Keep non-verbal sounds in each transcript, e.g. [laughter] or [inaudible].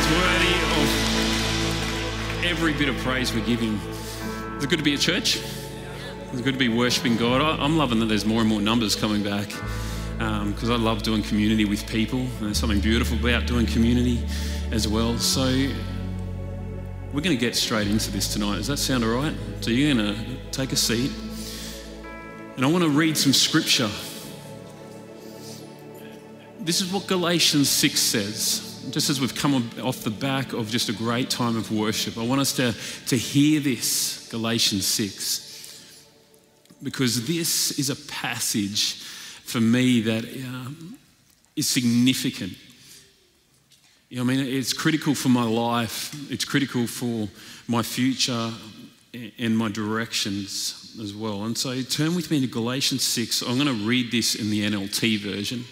He's worthy of every bit of praise we give Him. Is it good to be a church? It's good to be worshipping God? I, am loving that there's more and more numbers coming back because um, I love doing community with people. There's something beautiful about doing community as well. So we're going to get straight into this tonight. Does that sound all right? So you're going to take a seat. And I want to read some scripture. This is what Galatians 6 says just as we've come off the back of just a great time of worship, I want us to, to hear this, Galatians 6, because this is a passage for me that um, is significant. You know, I mean, it's critical for my life, it's critical for my future and my directions as well. And so turn with me to Galatians 6. I'm going to read this in the NLT version.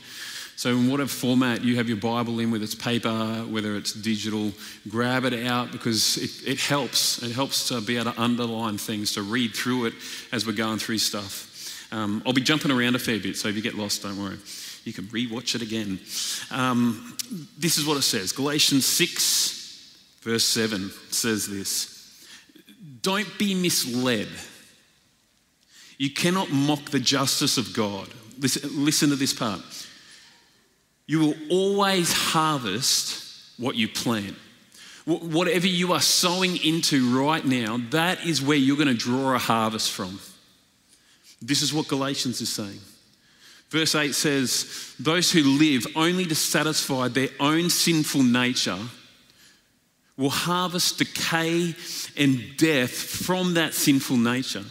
So, in whatever format you have your Bible in, whether it's paper, whether it's digital, grab it out because it, it helps. It helps to be able to underline things, to read through it as we're going through stuff. Um, I'll be jumping around a fair bit, so if you get lost, don't worry. You can re-watch it again. Um, this is what it says Galatians 6, verse 7 says this Don't be misled. You cannot mock the justice of God. Listen, listen to this part. You will always harvest what you plant. Whatever you are sowing into right now, that is where you're going to draw a harvest from. This is what Galatians is saying. Verse 8 says, Those who live only to satisfy their own sinful nature will harvest decay and death from that sinful nature.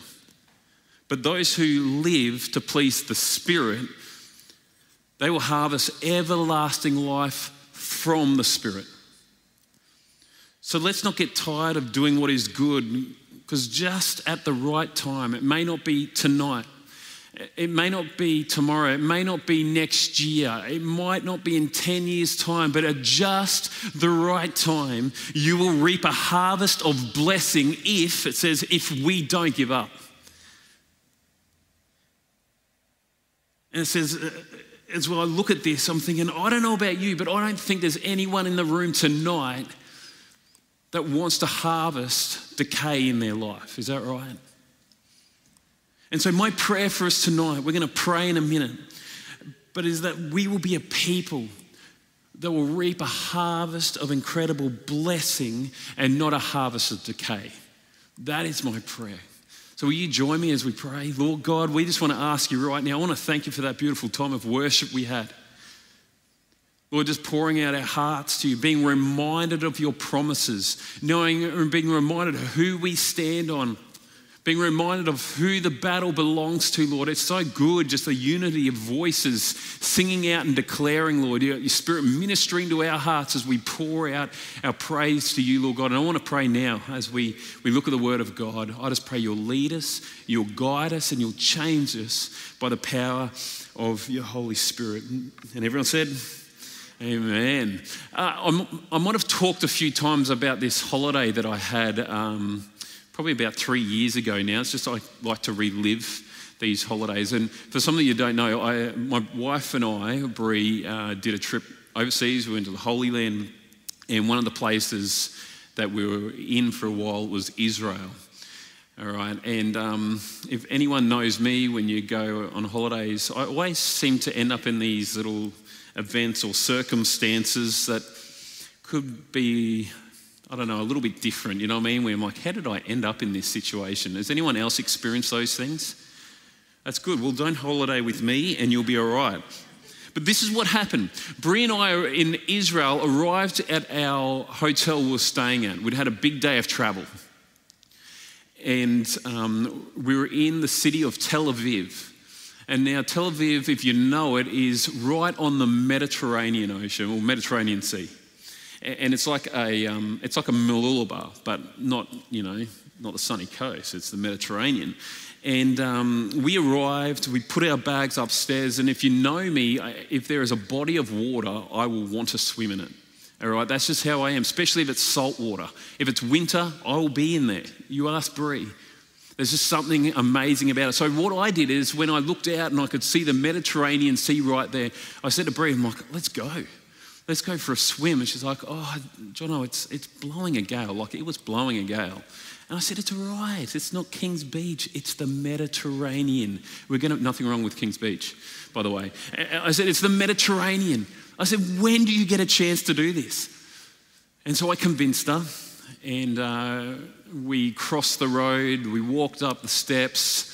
But those who live to please the Spirit they will harvest everlasting life from the Spirit. So let's not get tired of doing what is good because just at the right time, it may not be tonight, it may not be tomorrow, it may not be next year, it might not be in 10 years' time, but at just the right time, you will reap a harvest of blessing if, it says, if we don't give up. And it says, as well I look at this, I'm thinking, I don't know about you, but I don't think there's anyone in the room tonight that wants to harvest decay in their life. Is that right? And so, my prayer for us tonight, we're going to pray in a minute, but is that we will be a people that will reap a harvest of incredible blessing and not a harvest of decay. That is my prayer. So, will you join me as we pray? Lord God, we just want to ask you right now. I want to thank you for that beautiful time of worship we had. Lord, just pouring out our hearts to you, being reminded of your promises, knowing and being reminded of who we stand on being reminded of who the battle belongs to, Lord. It's so good, just the unity of voices singing out and declaring, Lord, your, your Spirit ministering to our hearts as we pour out our praise to you, Lord God. And I want to pray now as we, we look at the Word of God. I just pray you'll lead us, you'll guide us, and you'll change us by the power of your Holy Spirit. And everyone said, Amen. Uh, i might have talked a few times about this holiday that I had. Um, probably about three years ago now. It's just I like to relive these holidays. And for some of you who don't know, I, my wife and I, Brie, uh, did a trip overseas. We went to the Holy Land, and one of the places that we were in for a while was Israel. All right, and um, if anyone knows me, when you go on holidays, I always seem to end up in these little events or circumstances that could be I don't know, a little bit different, you know what I mean? Where I'm like, how did I end up in this situation? Has anyone else experienced those things? That's good. Well, don't holiday with me and you'll be all right. But this is what happened. Brie and I in Israel arrived at our hotel we were staying at. We'd had a big day of travel. And um, we were in the city of Tel Aviv. And now, Tel Aviv, if you know it, is right on the Mediterranean Ocean or Mediterranean Sea and it's like a um, it's like a Mooloolaba, but not you know not the sunny coast. It's the Mediterranean. And um, we arrived. We put our bags upstairs. And if you know me, if there is a body of water, I will want to swim in it. All right, that's just how I am. Especially if it's salt water. If it's winter, I will be in there. You ask Brie. There's just something amazing about it. So what I did is when I looked out and I could see the Mediterranean Sea right there, I said to Brie, I'm like, let's go let's go for a swim. And she's like, oh, Jono, it's, it's blowing a gale. Like it was blowing a gale. And I said, it's all right. It's not King's Beach. It's the Mediterranean. We're going to, nothing wrong with King's Beach, by the way. I said, it's the Mediterranean. I said, when do you get a chance to do this? And so I convinced her. And uh, we crossed the road. We walked up the steps.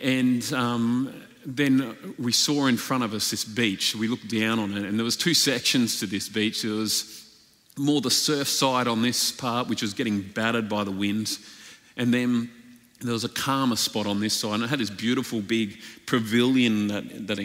And um, then we saw in front of us this beach. We looked down on it, and there was two sections to this beach. There was more the surf side on this part, which was getting battered by the wind, and then there was a calmer spot on this side, and it had this beautiful big pavilion that, that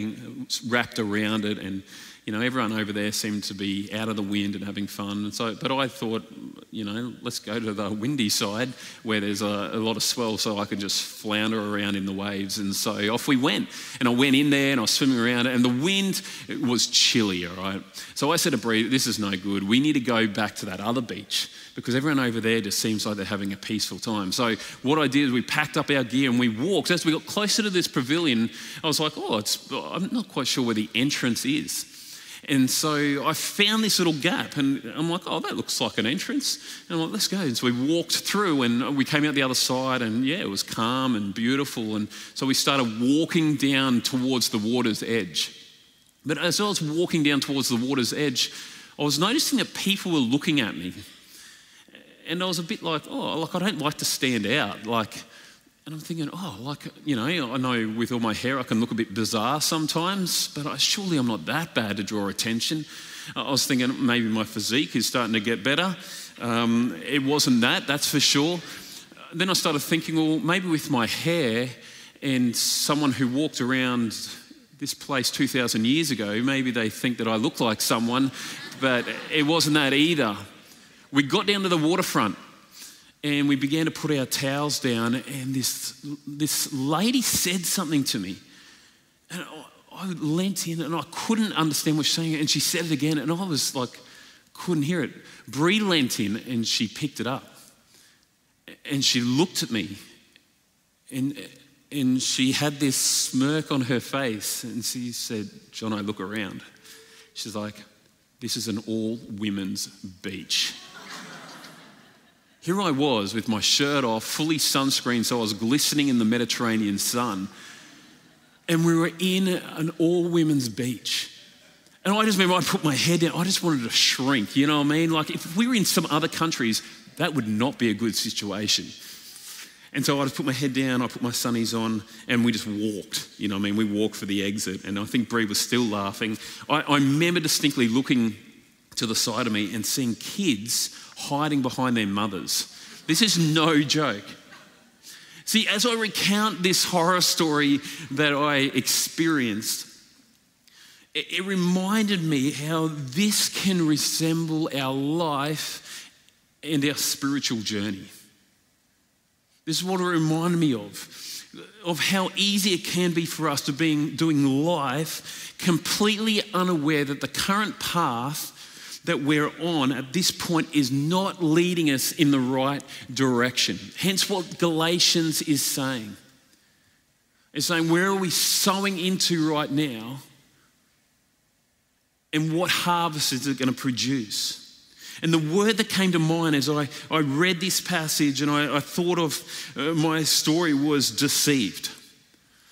wrapped around it, and you know, everyone over there seemed to be out of the wind and having fun. And so, but I thought, you know, let's go to the windy side where there's a, a, lot of swell so I could just flounder around in the waves. And so off we went. And I went in there and I was swimming around and the wind was chilly, all right? So I said to Bree, this is no good. We need to go back to that other beach because everyone over there just seems like they're having a peaceful time. So what I did is we packed up our gear and we walked. As we got closer to this pavilion, I was like, oh, I'm not quite sure where the entrance is. And so I found this little gap, and I'm like, oh, that looks like an entrance. And I'm like, let's go. And so we walked through, and we came out the other side, and yeah, it was calm and beautiful. And so we started walking down towards the water's edge. But as I was walking down towards the water's edge, I was noticing that people were looking at me. And I was a bit like, oh, like I don't like to stand out. Like, and I'm thinking, oh, like, you know, I know with all my hair I can look a bit bizarre sometimes, but I, surely I'm not that bad to draw attention. I was thinking maybe my physique is starting to get better. Um, it wasn't that, that's for sure. Then I started thinking, well, maybe with my hair and someone who walked around this place 2,000 years ago, maybe they think that I look like someone, but it wasn't that either. We got down to the waterfront and we began to put our towels down, and this, this lady said something to me. And I, I leant in and I couldn't understand what she was saying, and she said it again, and I was like, couldn't hear it. Bree leant in and she picked it up. And she looked at me, and, and she had this smirk on her face, and she said, John, I look around. She's like, This is an all women's beach. Here I was with my shirt off, fully sunscreened, so I was glistening in the Mediterranean sun. And we were in an all women's beach. And I just remember I put my head down, I just wanted to shrink, you know what I mean? Like if we were in some other countries, that would not be a good situation. And so I just put my head down, I put my sunnies on, and we just walked. You know what I mean? We walked for the exit. And I think Brie was still laughing. I, I remember distinctly looking to the side of me and seeing kids hiding behind their mothers. This is no joke. See, as I recount this horror story that I experienced, it, it reminded me how this can resemble our life and our spiritual journey. This is what it reminded me of of how easy it can be for us to be doing life completely unaware that the current path that we're on at this point is not leading us in the right direction. Hence, what Galatians is saying. It's saying, where are we sowing into right now? And what harvest is it going to produce? And the word that came to mind as I, I read this passage and I, I thought of uh, my story was deceived.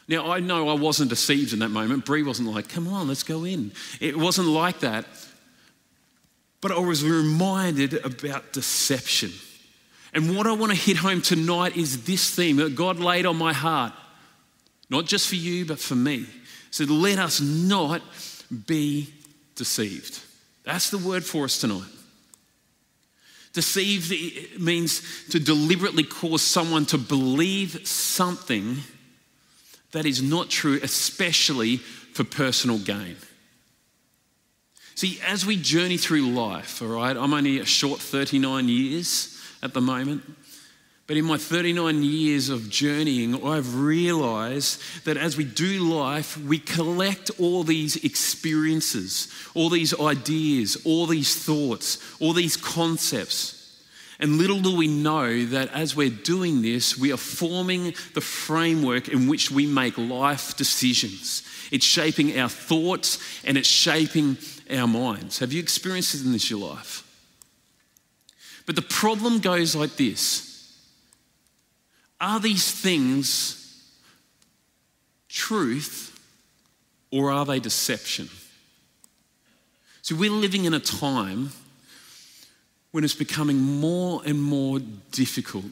Now, I know I wasn't deceived in that moment. Brie wasn't like, come on, let's go in. It wasn't like that. But I was reminded about deception. And what I want to hit home tonight is this theme that God laid on my heart, not just for you, but for me. So let us not be deceived. That's the word for us tonight. Deceived means to deliberately cause someone to believe something that is not true, especially for personal gain. See, as we journey through life, all right, I'm only a short 39 years at the moment. But in my 39 years of journeying, I've realized that as we do life, we collect all these experiences, all these ideas, all these thoughts, all these concepts. And little do we know that as we're doing this, we are forming the framework in which we make life decisions. It's shaping our thoughts and it's shaping our minds. Have you experienced it in this your life? But the problem goes like this Are these things truth or are they deception? So we're living in a time when it's becoming more and more difficult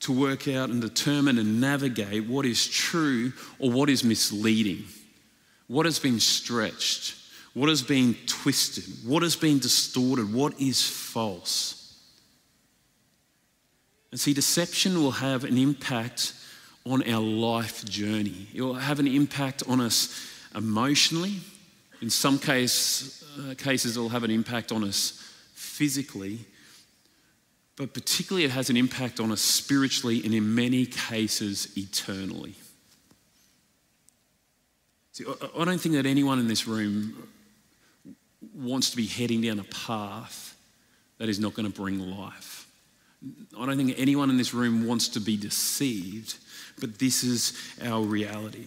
to work out and determine and navigate what is true or what is misleading, what has been stretched, what has been twisted, what has been distorted, what is false. And see, deception will have an impact on our life journey. It will have an impact on us emotionally. In some case, uh, cases, it will have an impact on us physically. But particularly, it has an impact on us spiritually and in many cases, eternally. See, I don't think that anyone in this room wants to be heading down a path that is not going to bring life. I don't think anyone in this room wants to be deceived, but this is our reality.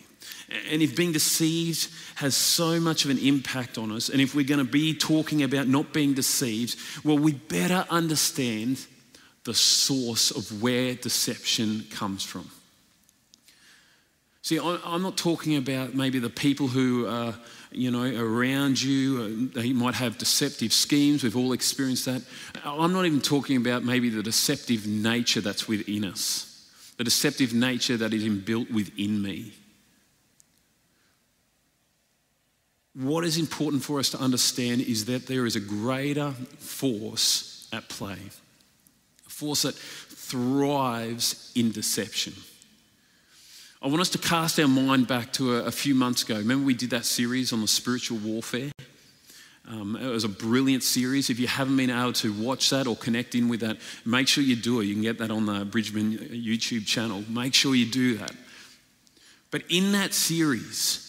And if being deceived has so much of an impact on us, and if we're going to be talking about not being deceived, well, we better understand the source of where deception comes from. See, I'm not talking about maybe the people who are, you know, around you. Uh, they might have deceptive schemes. We've all experienced that. I'm not even talking about maybe the deceptive nature that's within us, the deceptive nature that is inbuilt within me. What is important for us to understand is that there is a greater force at play, a force that thrives in deception. I want us to cast our mind back to a, a few months ago. Remember, we did that series on the spiritual warfare? Um, it was a brilliant series. If you haven't been able to watch that or connect in with that, make sure you do it. You can get that on the Bridgeman YouTube channel. Make sure you do that. But in that series,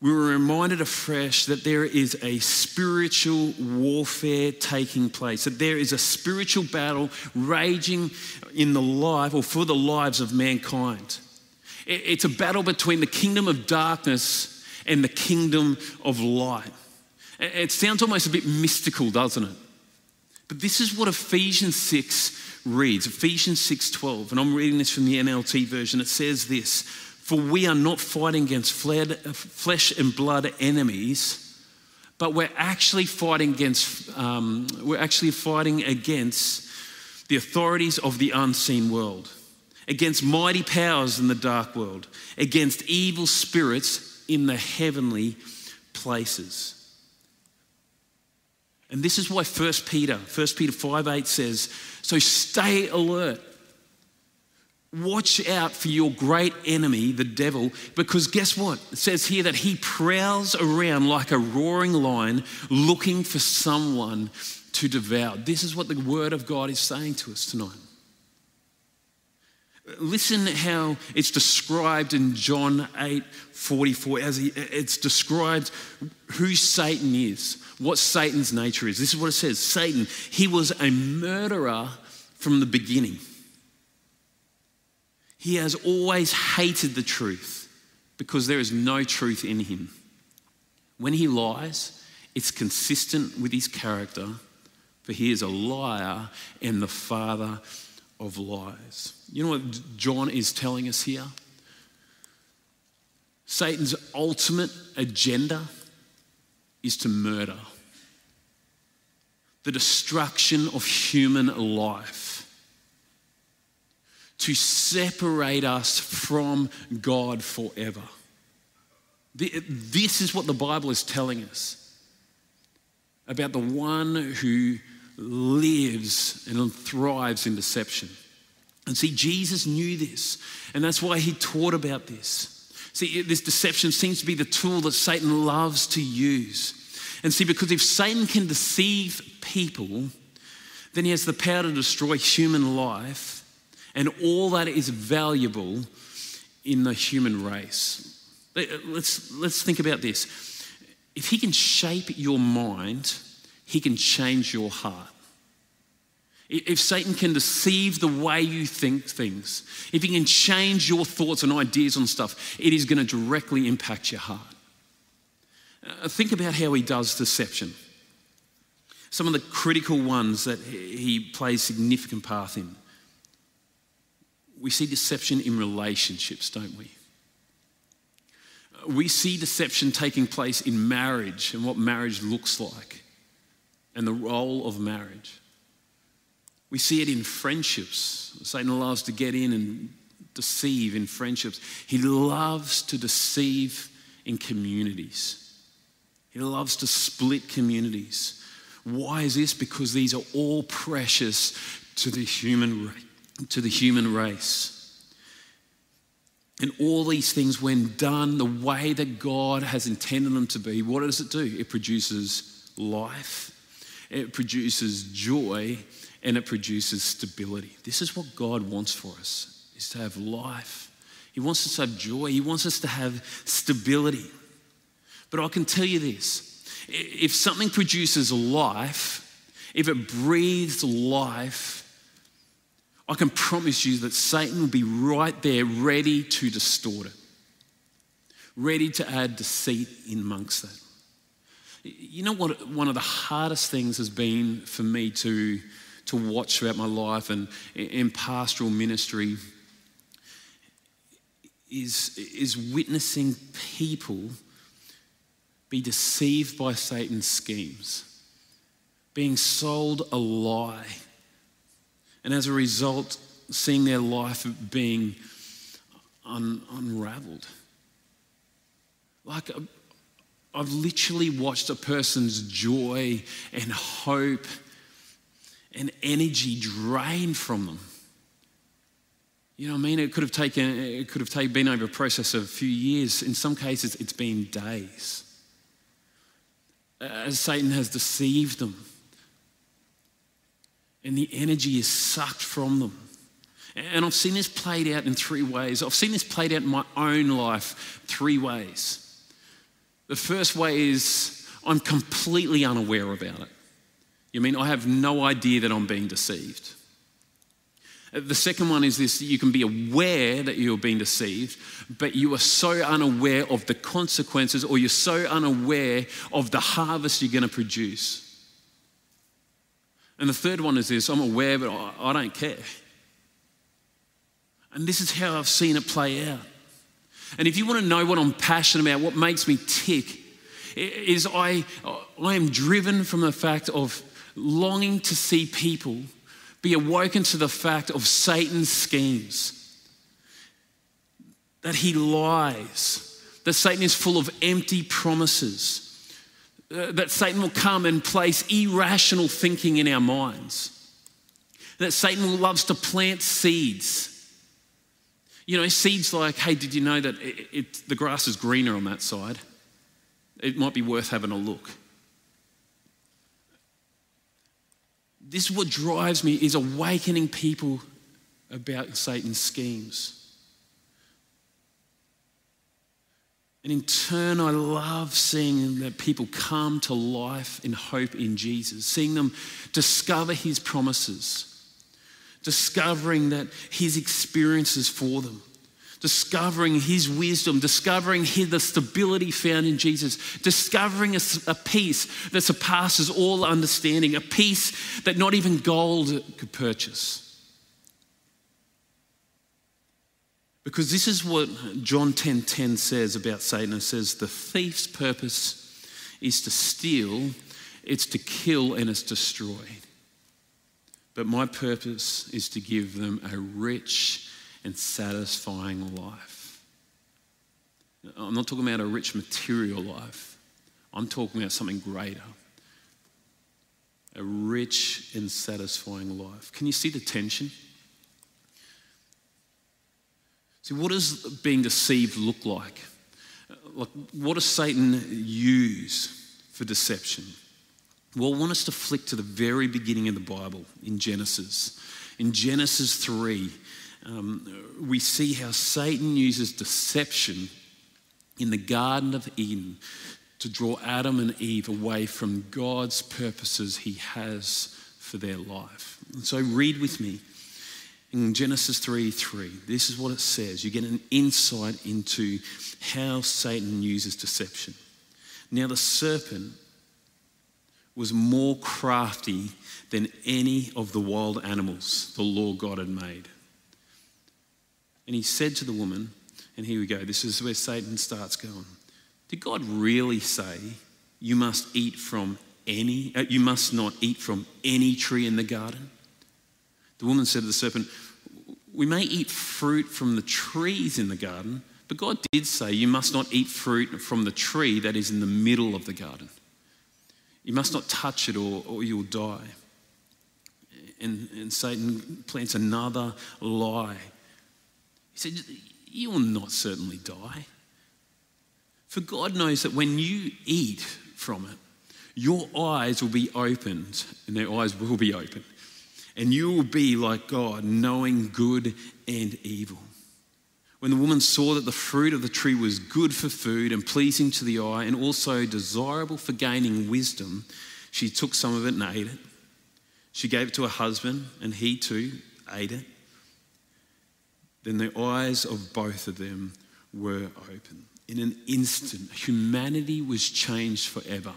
we were reminded afresh that there is a spiritual warfare taking place, that there is a spiritual battle raging in the life or for the lives of mankind. It's a battle between the kingdom of darkness and the kingdom of light. It sounds almost a bit mystical, doesn't it? But this is what Ephesians 6 reads, Ephesians 6:12, and I'm reading this from the NLT version. It says this, for we are not fighting against flesh and blood enemies, but we're actually fighting against, um, we're actually fighting against the authorities of the unseen world, against mighty powers in the dark world, against evil spirits in the heavenly places. And this is why 1 Peter, 1 Peter 5 8 says, So stay alert. Watch out for your great enemy, the devil, because guess what? It says here that he prowls around like a roaring lion looking for someone to devour. This is what the Word of God is saying to us tonight. Listen how it's described in John 8 44, as he, it's described who Satan is, what Satan's nature is. This is what it says Satan, he was a murderer from the beginning. He has always hated the truth because there is no truth in him. When he lies, it's consistent with his character, for he is a liar and the father of lies. You know what John is telling us here? Satan's ultimate agenda is to murder, the destruction of human life to separate us from God forever. This is what the Bible is telling us about the one who lives and thrives in deception. And see, Jesus knew this, and that's why he taught about this. See, this deception seems to be the tool that Satan loves to use. And see, because if Satan can deceive people, then he has the power to destroy human life and all that is valuable in the human race. Let's, let's think about this. If he can shape your mind, he can change your heart. If Satan can deceive the way you think things, if he can change your thoughts and ideas on stuff, it is going to directly impact your heart. Uh, think about how he does deception. Some of the critical ones that he plays significant part in. We see deception in relationships, don't we? We see deception taking place in marriage and what marriage looks like and the role of marriage. We see it in friendships. Satan loves to get in and deceive in friendships. He loves to deceive in communities. He loves to split communities. Why is this? Because these are all precious to the human, to the human race. And all these things, when done the way that God has intended them to be, what does it do? It produces life, it produces joy, and it produces stability. This is what God wants for us, is to have life. He wants us to have joy. He wants us to have stability. But I can tell you this if something produces life, if it breathes life, I can promise you that Satan will be right there ready to distort it, ready to add deceit in amongst that. You know what? One of the hardest things has been for me to, to watch throughout my life and in pastoral ministry is, is witnessing people be deceived by Satan's schemes, being sold a lie, and as a result, seeing their life being un- unraveled. Like, I've literally watched a person's joy and hope and energy drain from them. You know what I mean? It could have taken, it could have been over a process of a few years. In some cases, it's been days as Satan has deceived them. And the energy is sucked from them. And I've seen this played out in three ways. I've seen this played out in my own life three ways. The first way is I'm completely unaware about it. You mean I have no idea that I'm being deceived? The second one is this you can be aware that you're being deceived, but you are so unaware of the consequences or you're so unaware of the harvest you're going to produce. And the third one is this I'm aware, but I don't care. And this is how I've seen it play out. And if you want to know what I'm passionate about, what makes me tick, is I, I am driven from the fact of longing to see people be awoken to the fact of Satan's schemes. That he lies, that Satan is full of empty promises, Uh, that Satan will come and place irrational thinking in our minds, that Satan loves to plant seeds. You know, seeds like, hey, did you know that it, it, the grass is greener on that side? It might be worth having a look. this is what drives me is awakening people about Satan's schemes. And in turn, I love seeing that people come to life in hope in Jesus, seeing them discover his promises, discovering that his experiences for them discovering His wisdom, discovering his, the stability found in Jesus, discovering a, a peace that surpasses all understanding, a peace that not even gold could purchase. Because this is what John 10:10 10, 10 says about Satan. It says, the thief's purpose is to steal, it's to kill, and it's destroy. But my purpose is to give them a rich and satisfying life. I'm not talking about a rich material life, I'm talking about something greater. A rich and satisfying life. Can you see the tension? See, what does being deceived look like? Like, what does Satan use for deception? Well, I want us to flick to the very beginning of the Bible in Genesis. In Genesis 3, um, we see how Satan uses deception in the Garden of Eden to draw Adam and Eve away from God's purposes he has for their life. And so read with me in Genesis 3 3. This is what it says. You get an insight into how Satan uses deception. Now the serpent was more crafty than any of the wild animals the Lord God had made. And he said to the woman, and here we go, this is where Satan starts going. Did God really say you must eat from any, uh, you must not eat from any tree in the garden? The woman said to the serpent, We may eat fruit from the trees in the garden, but God did say you must not eat fruit from the tree that is in the middle of the garden. You must not touch it or, or you'll die. And, and Satan plants another lie. He said, You will not certainly die. For God knows that when you eat from it, your eyes will be opened, and their eyes will be open. And you will be like God, knowing good and evil. When the woman saw that the fruit of the tree was good for food and pleasing to the eye and also desirable for gaining wisdom, she took some of it and ate it. She gave it to her husband, and he too ate it. Then the eyes of both of them were open. In an instant, humanity was changed forever.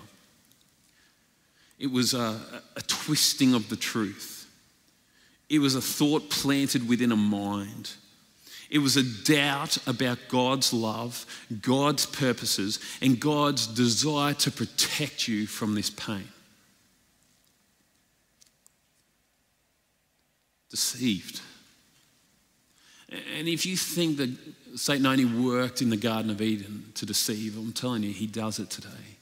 It was a, a twisting of the truth, it was a thought planted within a mind. It was a doubt about God's love, God's purposes, and God's desire to protect you from this pain. Deceived. And if you think that Satan only worked in the Garden of Eden to deceive, I'm telling you, he does it today.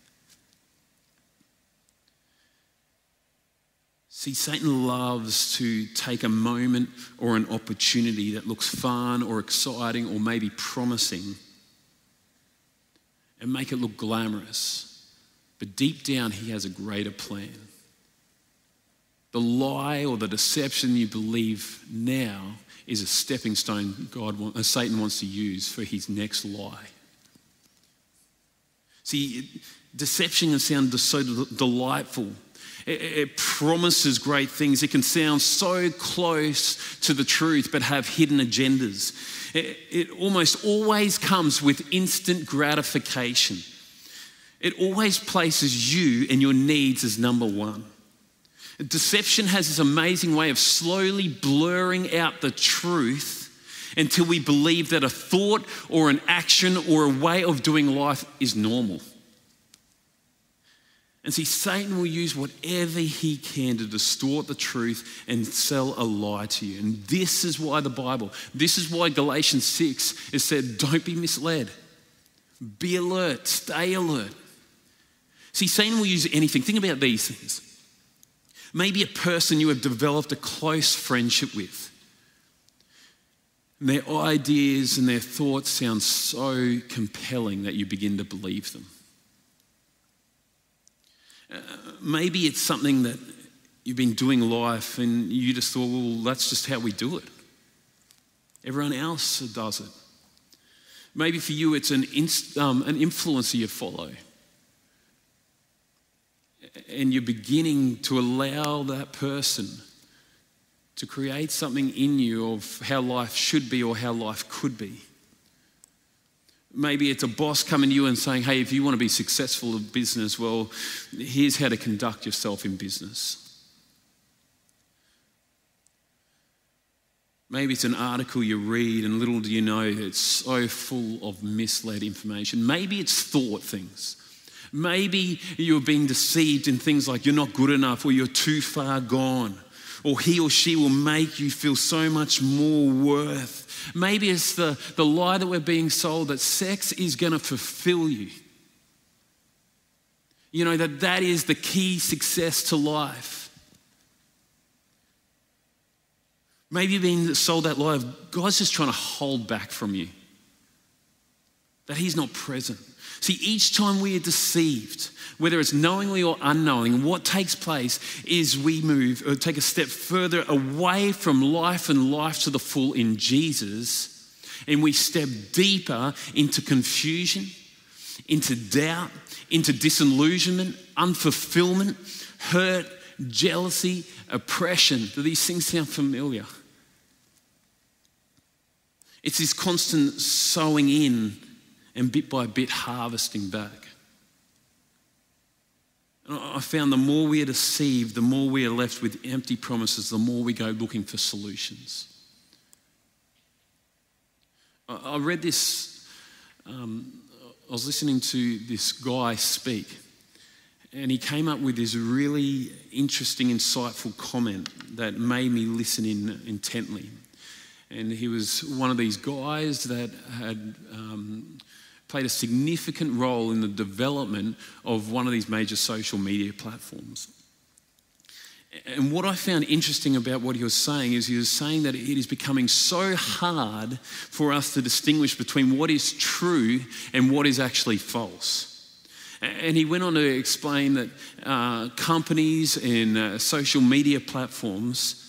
See, Satan loves to take a moment or an opportunity that looks fun or exciting or maybe promising and make it look glamorous. But deep down, he has a greater plan. The lie or the deception you believe now is a stepping stone God, uh, Satan wants to use for his next lie. See, deception can sound so delightful it, promises great things. It can sound so close to the truth, but have hidden agendas. It, it almost always comes with instant gratification. It always places you and your needs as number one. Deception has this amazing way of slowly blurring out the truth until we believe that a thought or an action or a way of doing life is normal. And see, Satan will use whatever he can to distort the truth and sell a lie to you. And this is why the Bible, this is why Galatians 6 is said, don't be misled. Be alert, stay alert. See, Satan will use anything. Think about these things. Maybe a person you have developed a close friendship with. And their ideas and their thoughts sound so compelling that you begin to believe them maybe it's something that you've been doing life and you just thought, well, that's just how we do it. Everyone else does it. Maybe for you, it's an, inst- um, an influencer you follow. And you're beginning to allow that person to create something in you of how life should be or how life could be. Maybe it's a boss coming to you and saying, hey, if you want to be successful in business, well, here's how to conduct yourself in business. Maybe it's an article you read, and little do you know it's so full of misled information. Maybe it's thought things. Maybe you're being deceived in things like you're not good enough or you're too far gone, or he or she will make you feel so much more worth Maybe it's the, the lie that we're being sold that sex is going to fulfill you. You know, that that is the key success to life. Maybe you've been sold that lie of God's just trying to hold back from you, that He's not present. See, each time we are deceived, whether it's knowingly or unknowing, what takes place is we move or take a step further away from life and life to the full in Jesus, and we step deeper into confusion, into doubt, into disillusionment, unfulfillment, hurt, jealousy, oppression. Do these things sound familiar? It's this constant sowing in and bit by bit harvesting back. I found the more we are deceived, the more we are left with empty promises, the more we go looking for solutions. I read this, um, I was listening to this guy speak, and he came up with this really interesting, insightful comment that made me listen in intently. And he was one of these guys that had um, played a significant role in the development of one of these major social media platforms. And what I found interesting about what he was saying is he was saying that it is becoming so hard for us to distinguish between what is true and what is actually false. And he went on to explain that uh, companies and uh, social media platforms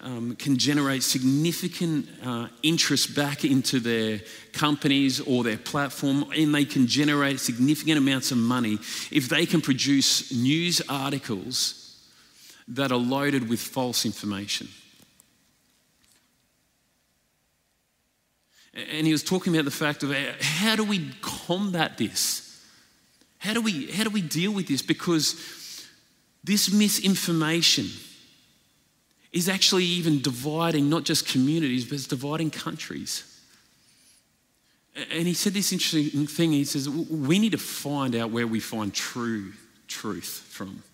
um, can generate significant uh, interest back into their companies or their platform, and they can generate significant amounts of money if they can produce news articles that are loaded with false information. And he was talking about the fact of how do we combat this? How do we, how do we deal with this? Because this misinformation, is actually even dividing not just communities, but it's dividing countries. And he said this interesting thing. He says, We need to find out where we find true truth from.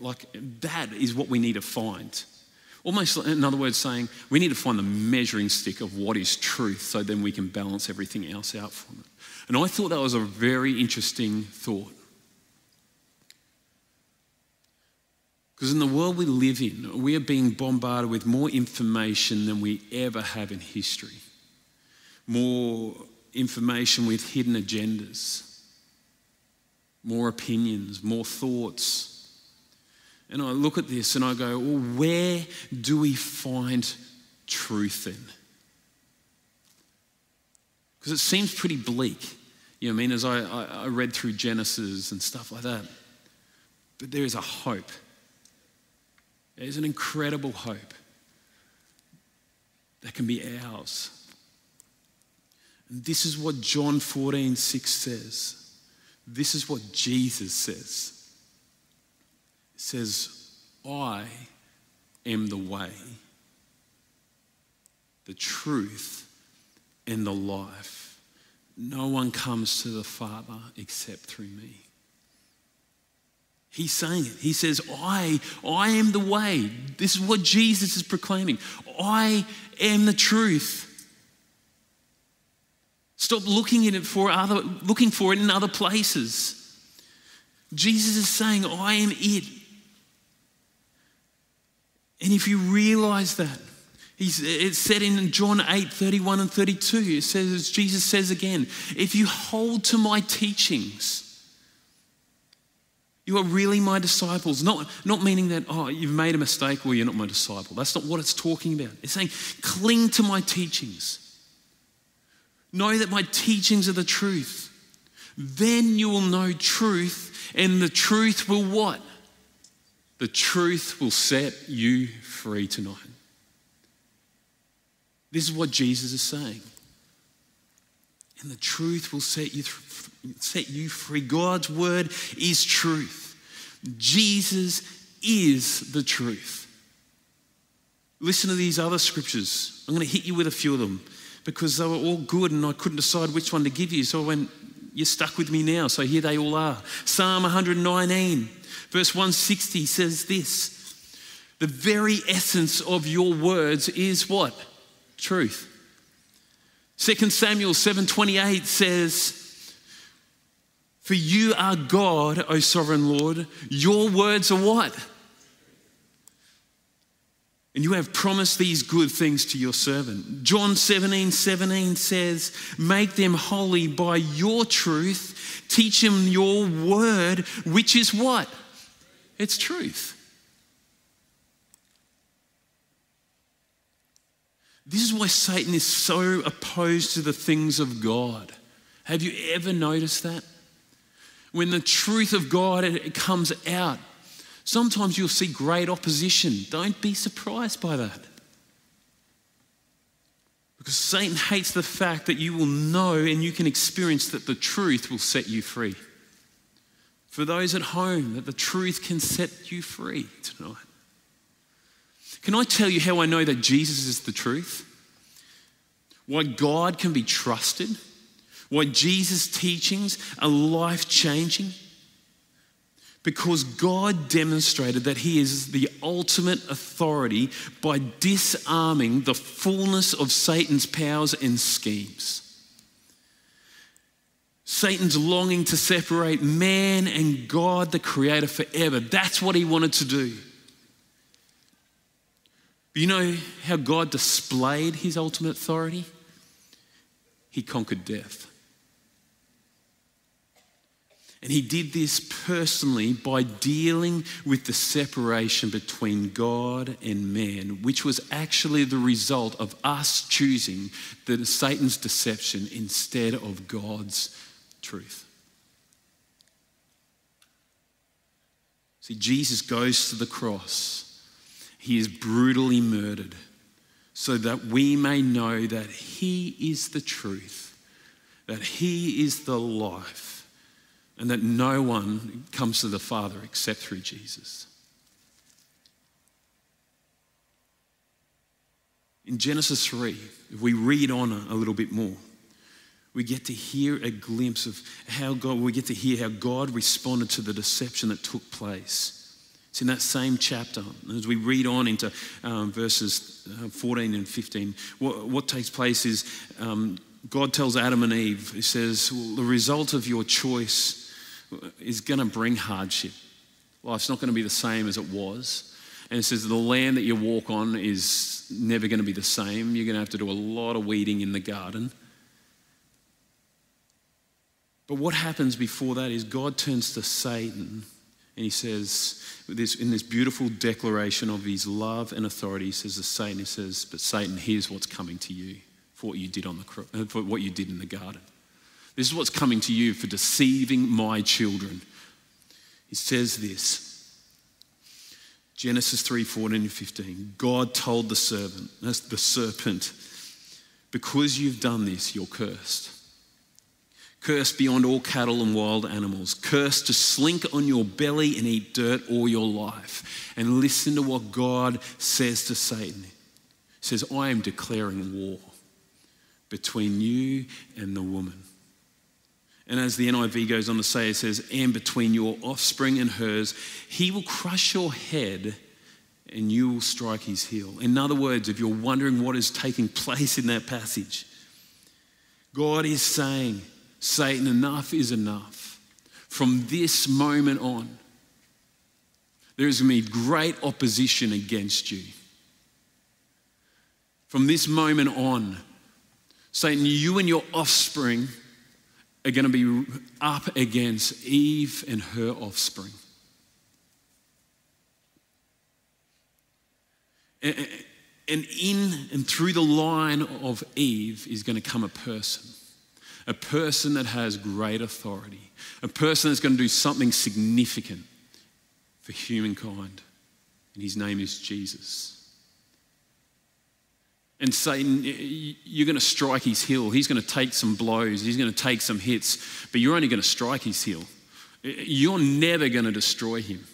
Like, that is what we need to find. Almost, in other words, saying we need to find the measuring stick of what is truth so then we can balance everything else out from it. And I thought that was a very interesting thought. Because in the world we live in, we are being bombarded with more information than we ever have in history. More information with hidden agendas, more opinions, more thoughts. And I look at this and I go, well, where do we find truth then? Because it seems pretty bleak. You know what I mean? As I, I, I read through Genesis and stuff like that. But there is a hope. There's an incredible hope that can be ours. And this is what John 14, 6 says. This is what Jesus says. It says, I am the way, the truth, and the life. No one comes to the Father except through me. He's saying it. He says, I, I am the way. This is what Jesus is proclaiming. I am the truth. Stop looking at it for other, looking for it in other places. Jesus is saying, I am it. And if you realize that, it's said in John 8 31 and 32, it says, Jesus says again, if you hold to my teachings, you are really my disciples. Not, not meaning that, oh, you've made a mistake or you're not my disciple. That's not what it's talking about. It's saying, cling to my teachings. Know that my teachings are the truth. Then you will know truth, and the truth will what? The truth will set you free tonight. This is what Jesus is saying. And the truth will set you set you free. God's word is truth. Jesus is the truth. Listen to these other scriptures. I'm going to hit you with a few of them because they were all good and I couldn't decide which one to give you. So I went, You're stuck with me now. So here they all are. Psalm 119, verse 160 says this The very essence of your words is what? Truth. 2 Samuel 7:28 says, for you are God, O sovereign Lord. Your words are what? And you have promised these good things to your servant. John 17, 17 says, Make them holy by your truth. Teach them your word, which is what? It's truth. This is why Satan is so opposed to the things of God. Have you ever noticed that? When the truth of God comes out, sometimes you'll see great opposition. Don't be surprised by that. Because Satan hates the fact that you will know and you can experience that the truth will set you free. for those at home that the truth can set you free tonight. Can I tell you how I know that Jesus is the truth? Why God can be trusted? Why Jesus' teachings are life changing? Because God demonstrated that He is the ultimate authority by disarming the fullness of Satan's powers and schemes. Satan's longing to separate man and God, the Creator, forever. That's what he wanted to do. You know how God displayed his ultimate authority? He conquered death. And he did this personally by dealing with the separation between God and man, which was actually the result of us choosing the Satan's deception instead of God's truth. See, Jesus goes to the cross. He is brutally murdered so that we may know that He is the truth, that He is the life, and that no one comes to the Father except through Jesus. In Genesis 3, if we read on a little bit more, we get to hear a glimpse of how God, we get to hear how God responded to the deception that took place. It's in that same chapter. As we read on into um, verses uh, 14 and 15, what, what takes place is um, God tells Adam and Eve, He says, well, The result of your choice is going to bring hardship. Life's not going to be the same as it was. And it says the land that you walk on is never going to be the same. You're going to have to do a lot of weeding in the garden. But what happens before that is God turns to Satan and he says, this, in this beautiful declaration of his love and authority, he says to Satan, he says, But Satan, here's what's coming to you for what you did, on the, uh, for what you did in the garden. This is what's coming to you for deceiving my children. He says this Genesis 3 14 and 15. God told the servant, that's the serpent, because you've done this, you're cursed cursed beyond all cattle and wild animals, cursed to slink on your belly and eat dirt all your life. And listen to what God says to Satan. He says, I am declaring war between you and the woman. And as the NIV goes on to say, it says, and between your offspring and hers, he will crush your head and you will strike his heel. In other words, if you're wondering what is taking [laughs] place in that passage, God is saying, Satan, enough is enough. From this moment on, there is going to be great opposition against you. From this moment on, Satan, you and your offspring are going to be up against Eve and her offspring. And in and through the line of Eve is going to come a person a person that has great authority, a person that's going to do something significant for humankind. And his name is Jesus. And Satan, you're going to strike his heel. He's going to take some blows. He's going to take some hits, but you're only going to strike his heel. You're never going to destroy him.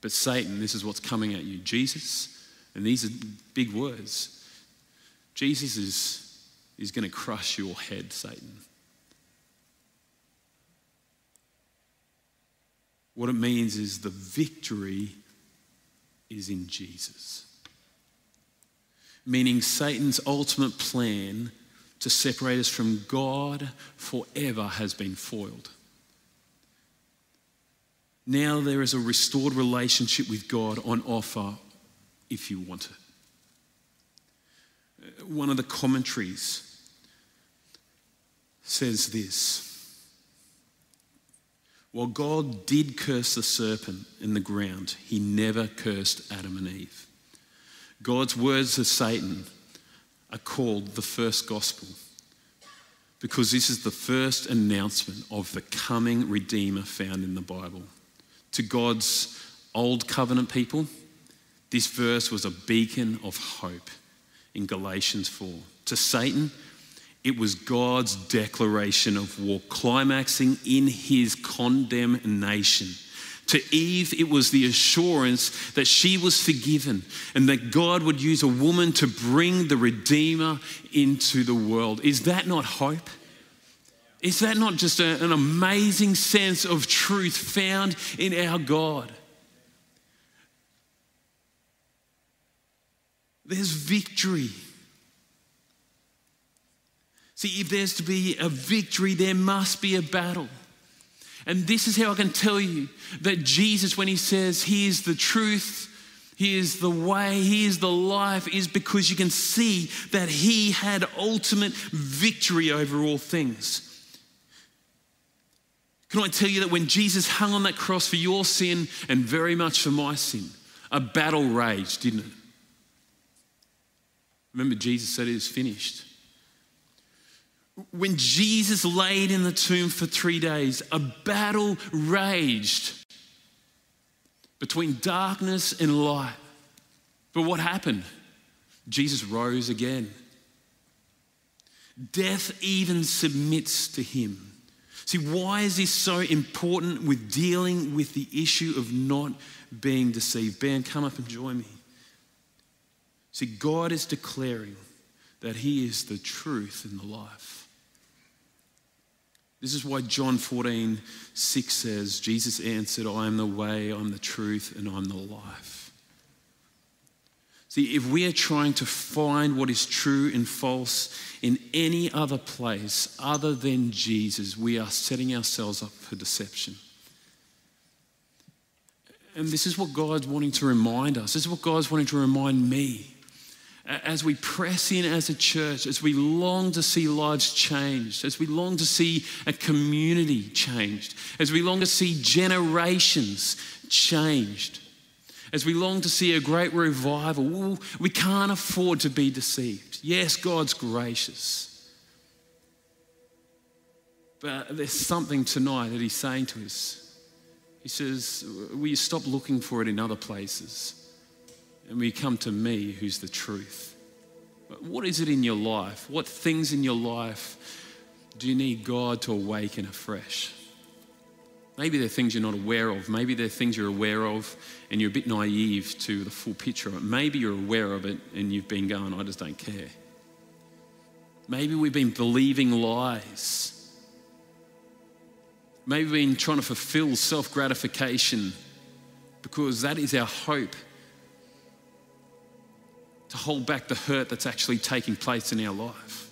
But Satan, this is what's coming at you. Jesus, and these are big words. Jesus is is going to crush your head, Satan. What it means is the victory is in Jesus. Meaning Satan's ultimate plan to separate us from God forever has been foiled. Now there is a restored relationship with God on offer if you want it one of the commentaries says this While God did curse the serpent in the ground, he never cursed Adam and Eve. God's words to Satan are called the first gospel because this is the first announcement of the coming Redeemer found in the Bible. To God's old covenant people, this verse was a beacon of hope in Galatians 4. To Satan, it was God's declaration of war, climaxing in his condemnation. To Eve, it was the assurance that she was forgiven and that God would use a woman to bring the Redeemer into the world. Is that not hope? Is that not just a, an amazing sense of truth found in our God? There's victory. See, if there's to be a victory, there must be a battle. And this is how I can tell you that Jesus, when he says he is the truth, he is the way, he is the life, is because you can see that he had ultimate victory over all things. Can I tell you that when Jesus hung on that cross for your sin and very much for my sin, a battle raged, didn't it? Remember, Jesus said it is finished. When Jesus laid in the tomb for three days, a battle raged between darkness and light. But what happened? Jesus rose again. Death even submits to him. See, why is this so important with dealing with the issue of not being deceived? Ben, come up and join me. See, God is declaring that He is the truth and the life. This is why John 14, 6 says, Jesus answered, I am the way, I'm the truth, and I'm the life. See, if we are trying to find what is true and false in any other place other than Jesus, we are setting ourselves up for deception. And this is what God's wanting to remind us. This is what God's wanting to remind me as we press in as a church, as we long to see lives changed, as we long to see a community changed, as we long to see generations changed, as we long to see a great revival, we can't afford to be deceived. Yes, God's gracious. But there's something tonight that He's saying to us. He says, Will you stop looking for it in other places? And we come to me who's the truth. What is it in your life? What things in your life do you need God to awaken afresh? Maybe they're things you're not aware of. Maybe they're things you're aware of and you're a bit naive to the full picture of it. Maybe you're aware of it and you've been going, I just don't care. Maybe we've been believing lies. Maybe we've been trying to fulfill self gratification because that is our hope to hold back the hurt that's actually taking place in our life.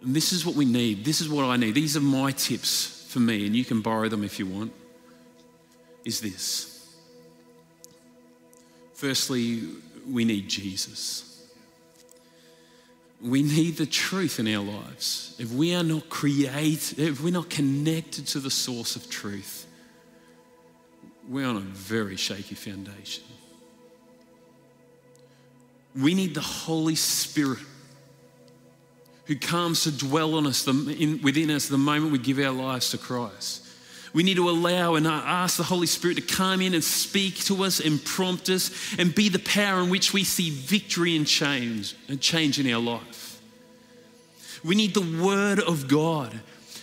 And this is what we need. This is what I need. These are my tips for me, and you can borrow them if you want. Is this. Firstly, we need Jesus. We need the truth in our lives. If we are not created, if we're not connected to the source of truth, we're on a very shaky foundation. We need the Holy Spirit who comes to dwell on us within us the moment we give our lives to Christ. We need to allow and ask the Holy Spirit to come in and speak to us and prompt us and be the power in which we see victory and change and change in our life. We need the Word of God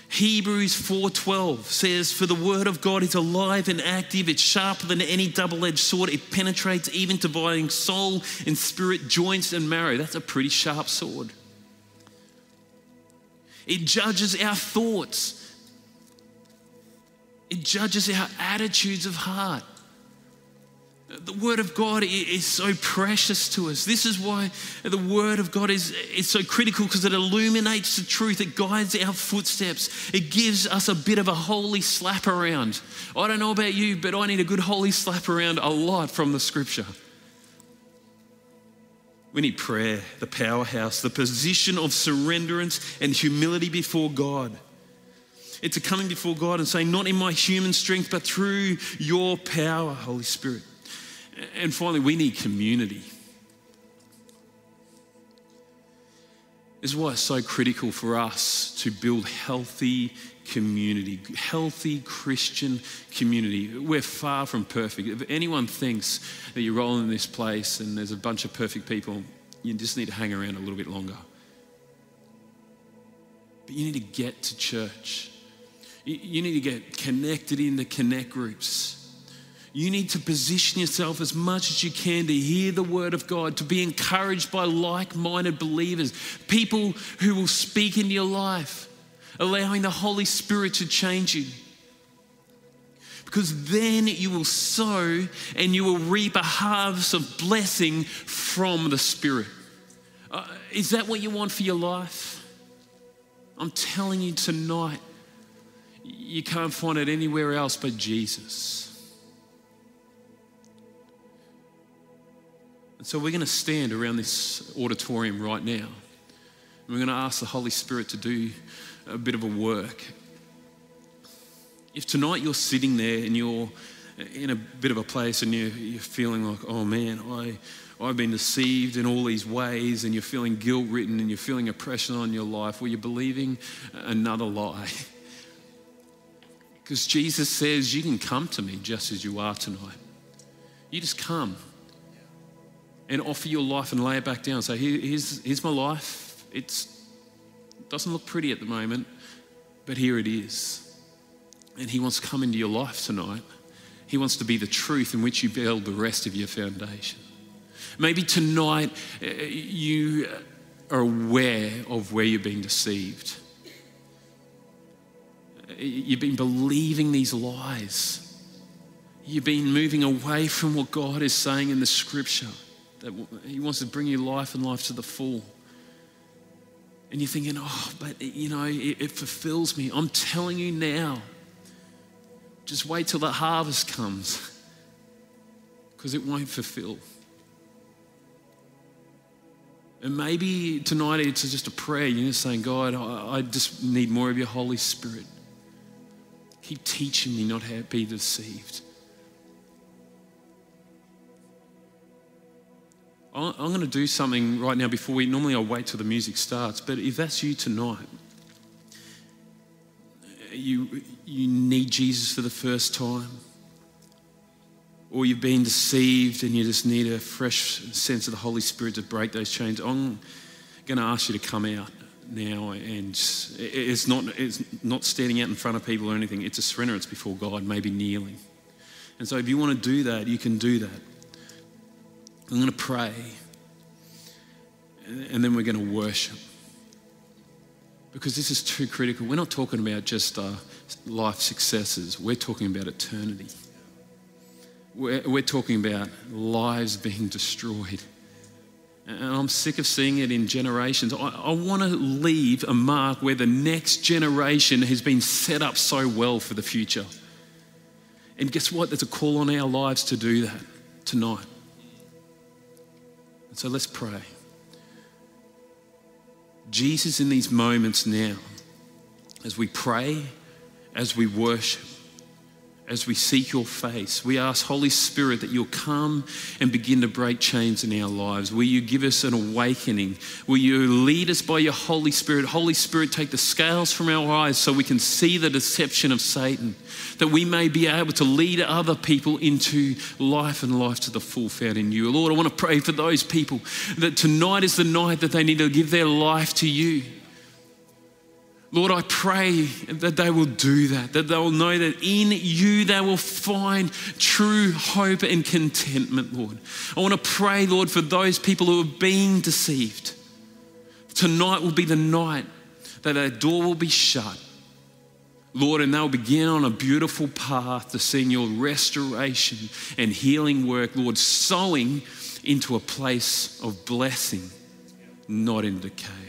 Hebrews 4:12 says for the word of God is alive and active. It's sharper than any double-edged sword. It penetrates even dividing soul and spirit joints and marrow. That's a pretty sharp sword. It judges our thoughts. It judges our attitudes of heart the Word of God is so precious to us. This is why the Word of God is, is so critical because it illuminates the truth, it guides our footsteps, it gives us a bit of a holy slap around. I don't know about you, but I need a good holy slap around a lot from the Scripture. We need prayer, the powerhouse, the position of surrenderance and humility before God. It's a coming before God and saying, Not in my human strength, but through your power, Holy Spirit. And finally, we need community. This is why it's so critical for us to build healthy community, healthy Christian community. We're far from perfect. If anyone thinks that you roll in this place and there's a bunch of perfect people, you just need to hang around a little bit longer. But you need to get to church. You need to get connected in the connect groups. You need to position yourself as much as you can to hear the word of God, to be encouraged by like minded believers, people who will speak into your life, allowing the Holy Spirit to change you. Because then you will sow and you will reap a harvest of blessing from the Spirit. Uh, is that what you want for your life? I'm telling you tonight, you can't find it anywhere else but Jesus. And so we're going to stand around this auditorium right now. And we're going to ask the Holy Spirit to do a bit of a work. If tonight you're sitting there and you're in a bit of a place and you're, you're feeling like, oh man, I, I've been deceived in all these ways, and you're feeling guilt ridden and you're feeling oppression on your life, well, you're believing another lie. [laughs] Because Jesus says, You can come to me just as you are tonight. You just come and offer your life and lay it back down. Say, here's, here's my life. It doesn't look pretty at the moment, but here it is. And He wants to come into your life tonight. He wants to be the truth in which you build the rest of your foundation. Maybe tonight uh, you are aware of where you're being deceived. You've been believing these lies. You've been moving away from what God is saying in the scripture that He wants to bring you life and life to the full. And you're thinking, oh, but you know, it, it fulfills me. I'm telling you now, just wait till the harvest comes [laughs] because it won't fulfill. And maybe tonight it's just a prayer. You're just saying, God, I, I just need more of your Holy Spirit. Keep teaching me not to be deceived. I'm going to do something right now before we. Normally, I wait till the music starts, but if that's you tonight, you, you need Jesus for the first time, or you've been deceived and you just need a fresh sense of the Holy Spirit to break those chains, I'm going to ask you to come out now. And it's not, it's not standing out in front of people or anything, it's a surrender, it's before God, maybe kneeling. And so, if you want to do that, you can do that. I'm going to pray, and then we're going to worship. Because this is too critical. We're not talking about just uh, life successes, we're talking about eternity. We're, we're talking about lives being destroyed. And I'm sick of seeing it in generations. I, I want to leave a mark where the next generation has been set up so well for the future. And guess what? There's a call on our lives to do that tonight. So let's pray. Jesus, in these moments now, as we pray, as we worship, as we seek your face. We ask, Holy Spirit, that you'll come and begin to break chains in our lives. Will you give us an awakening? Will you lead us by your Holy Spirit? Holy Spirit, take the scales from our eyes so we can see the deception of Satan, that we may be able to lead other people into life and life to the full found in you. Lord, I want to pray for those people that tonight is the night that they need to give their life to you. Lord, I pray that they will do that, that they will know that in you they will find true hope and contentment, Lord. I want to pray, Lord, for those people who are being deceived. Tonight will be the night that a door will be shut. Lord, and they'll begin on a beautiful path to seeing your restoration and healing work, Lord, sowing into a place of blessing, not in decay.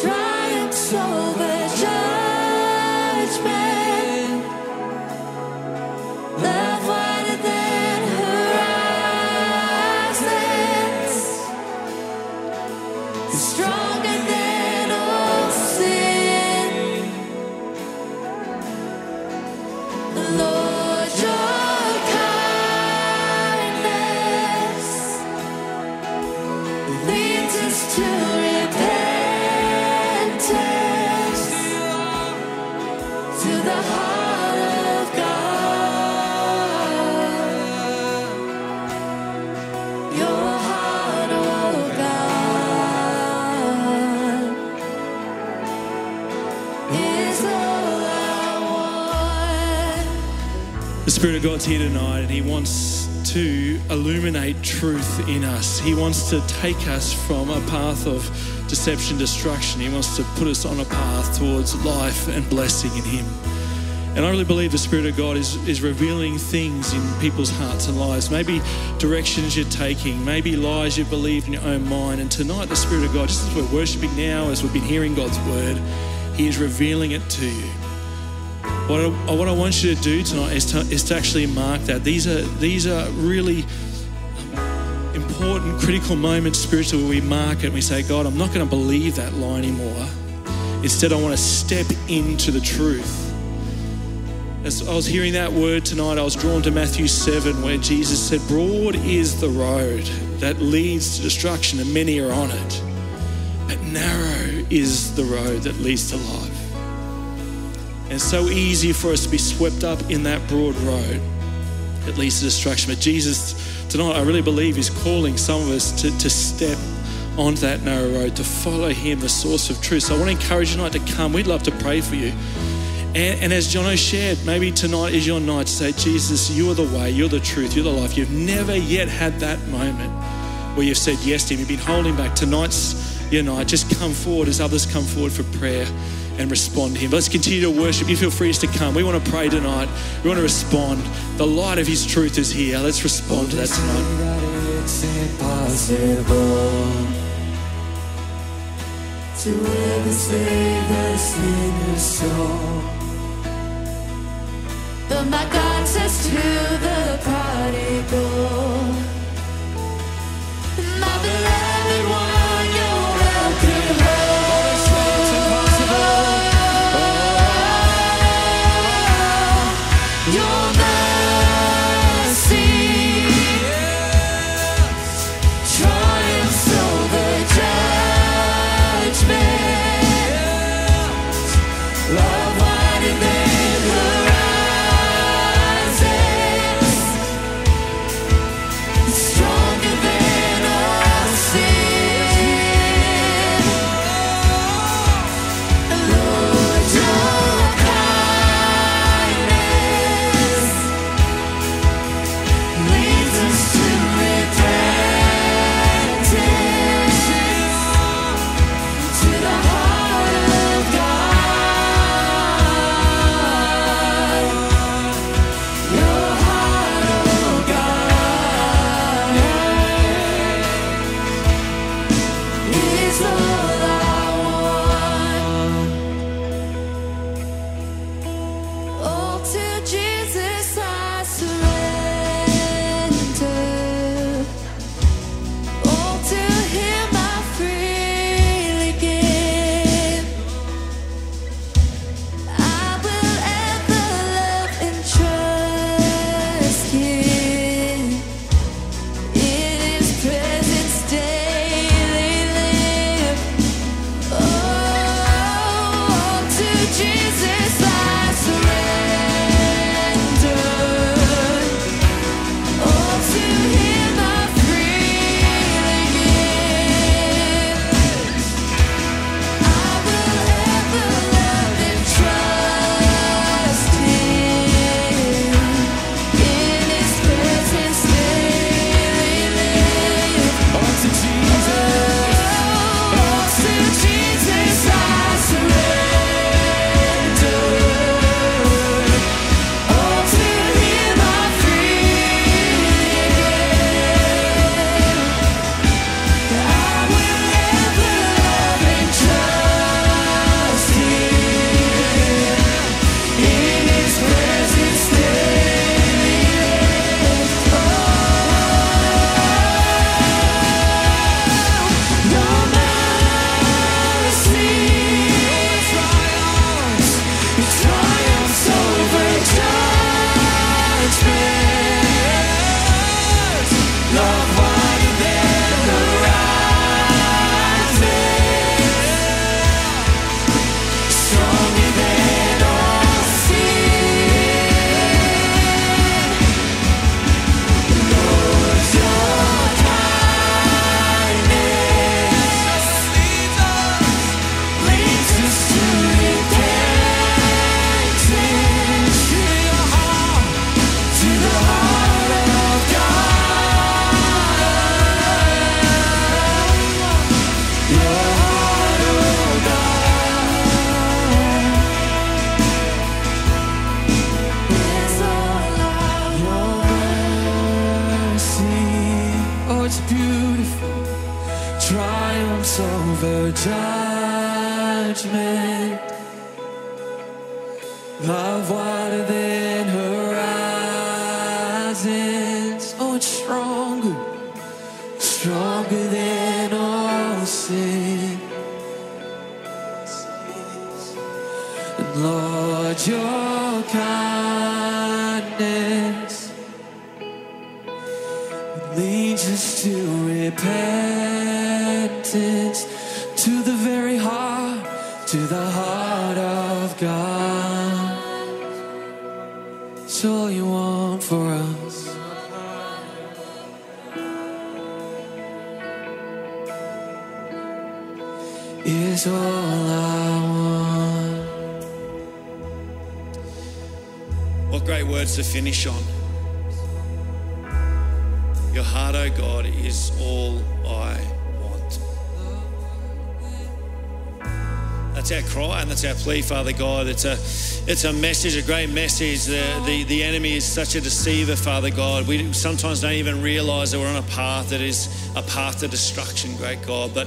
Triumphs over judgment. God's here tonight and He wants to illuminate truth in us. He wants to take us from a path of deception, destruction. He wants to put us on a path towards life and blessing in Him. And I really believe the Spirit of God is, is revealing things in people's hearts and lives. Maybe directions you're taking, maybe lies you believe in your own mind. And tonight, the Spirit of God, just as we're worshiping now, as we've been hearing God's word, He is revealing it to you. What I, what I want you to do tonight is to, is to actually mark that. These are, these are really important, critical moments spiritually where we mark it and we say, God, I'm not going to believe that lie anymore. Instead, I want to step into the truth. As I was hearing that word tonight, I was drawn to Matthew 7, where Jesus said, Broad is the road that leads to destruction, and many are on it. But narrow is the road that leads to life. And so easy for us to be swept up in that broad road that leads to destruction. But Jesus, tonight, I really believe, is calling some of us to, to step onto that narrow road, to follow Him, the source of truth. So I want to encourage you tonight to come. We'd love to pray for you. And, and as Jono shared, maybe tonight is your night to say, Jesus, you are the way, you're the truth, you're the life. You've never yet had that moment where you've said yes to Him. You've been holding back. Tonight's your night. Just come forward as others come forward for prayer and respond to Him. Let's continue to worship. You feel free to come. We want to pray tonight. We want to respond. The light of His truth is here. Let's respond to that tonight. But my God says to the prodigal, What great words to finish on. Your heart, O God, is all I want. That's our cry and that's our plea, Father God. It's a, it's a message, a great message. The, the, the enemy is such a deceiver, Father God. We sometimes don't even realize that we're on a path that is a path to destruction, great God. But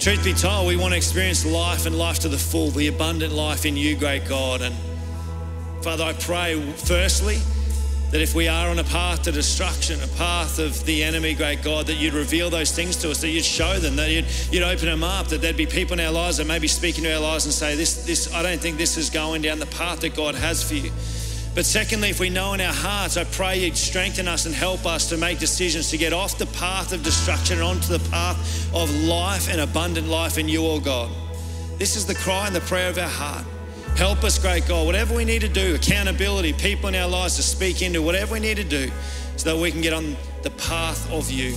truth be told, we want to experience life and life to the full, the abundant life in you, great God. And Father, I pray firstly that if we are on a path to destruction, a path of the enemy, great God, that you'd reveal those things to us, that you'd show them, that you'd, you'd open them up, that there'd be people in our lives that may be speaking to our lives and say, this, this, I don't think this is going down the path that God has for you. But secondly, if we know in our hearts, I pray you'd strengthen us and help us to make decisions to get off the path of destruction and onto the path of life and abundant life in you, oh God. This is the cry and the prayer of our heart. Help us, great God, whatever we need to do, accountability, people in our lives to speak into, whatever we need to do, so that we can get on the path of you.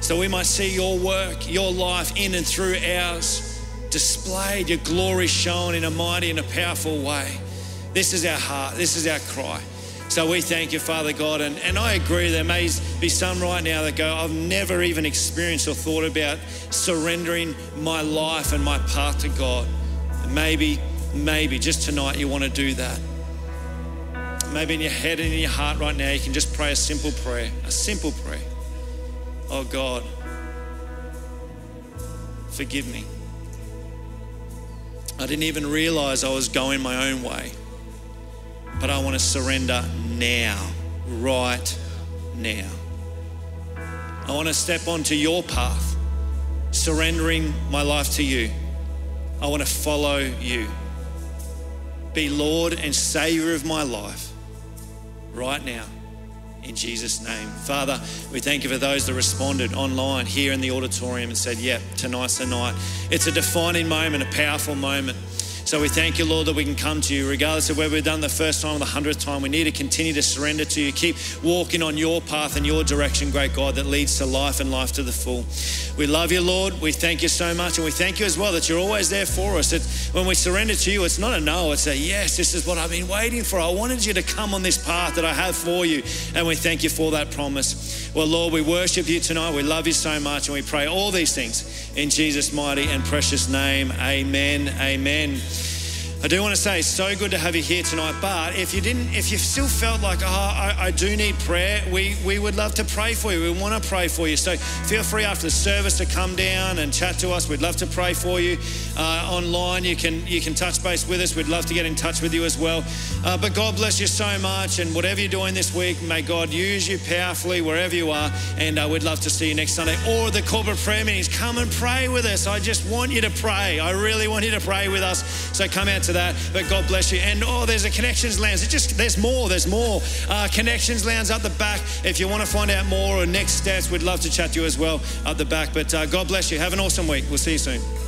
So we might see your work, your life in and through ours, displayed, your glory shown in a mighty and a powerful way. This is our heart, this is our cry. So we thank you, Father God. And, and I agree, there may be some right now that go, I've never even experienced or thought about surrendering my life and my path to God. Maybe maybe just tonight you want to do that. Maybe in your head and in your heart right now, you can just pray a simple prayer, a simple prayer. Oh God, forgive me. I didn't even realize I was going my own way, but I want to surrender now, right now. I want to step onto your path, surrendering my life to you. I want to follow you be Lord and Savior of my life right now in Jesus' name. Father, we thank you for those that responded online here in the auditorium and said, Yep, yeah, tonight's the night. It's a defining moment, a powerful moment. So we thank you, Lord, that we can come to you regardless of whether we've done the first time or the hundredth time. We need to continue to surrender to you. Keep walking on your path and your direction, great God, that leads to life and life to the full. We love you, Lord. We thank you so much. And we thank you as well that you're always there for us. That when we surrender to you, it's not a no, it's a yes, this is what I've been waiting for. I wanted you to come on this path that I have for you. And we thank you for that promise. Well, Lord, we worship you tonight. We love you so much. And we pray all these things in Jesus' mighty and precious name. Amen. Amen. I do want to say so good to have you here tonight. But if you didn't, if you still felt like, oh, I, I, do need prayer, we, we would love to pray for you. We want to pray for you. So feel free after the service to come down and chat to us. We'd love to pray for you. Uh, online, you can you can touch base with us. We'd love to get in touch with you as well. Uh, but God bless you so much, and whatever you're doing this week, may God use you powerfully wherever you are. And uh, we'd love to see you next Sunday or the corporate prayer meetings. Come and pray with us. I just want you to pray. I really want you to pray with us. So come out to that. But God bless you. And oh, there's a connections lounge. It just there's more. There's more uh, connections lounge up the back. If you want to find out more or next steps, we'd love to chat to you as well up the back. But uh, God bless you. Have an awesome week. We'll see you soon.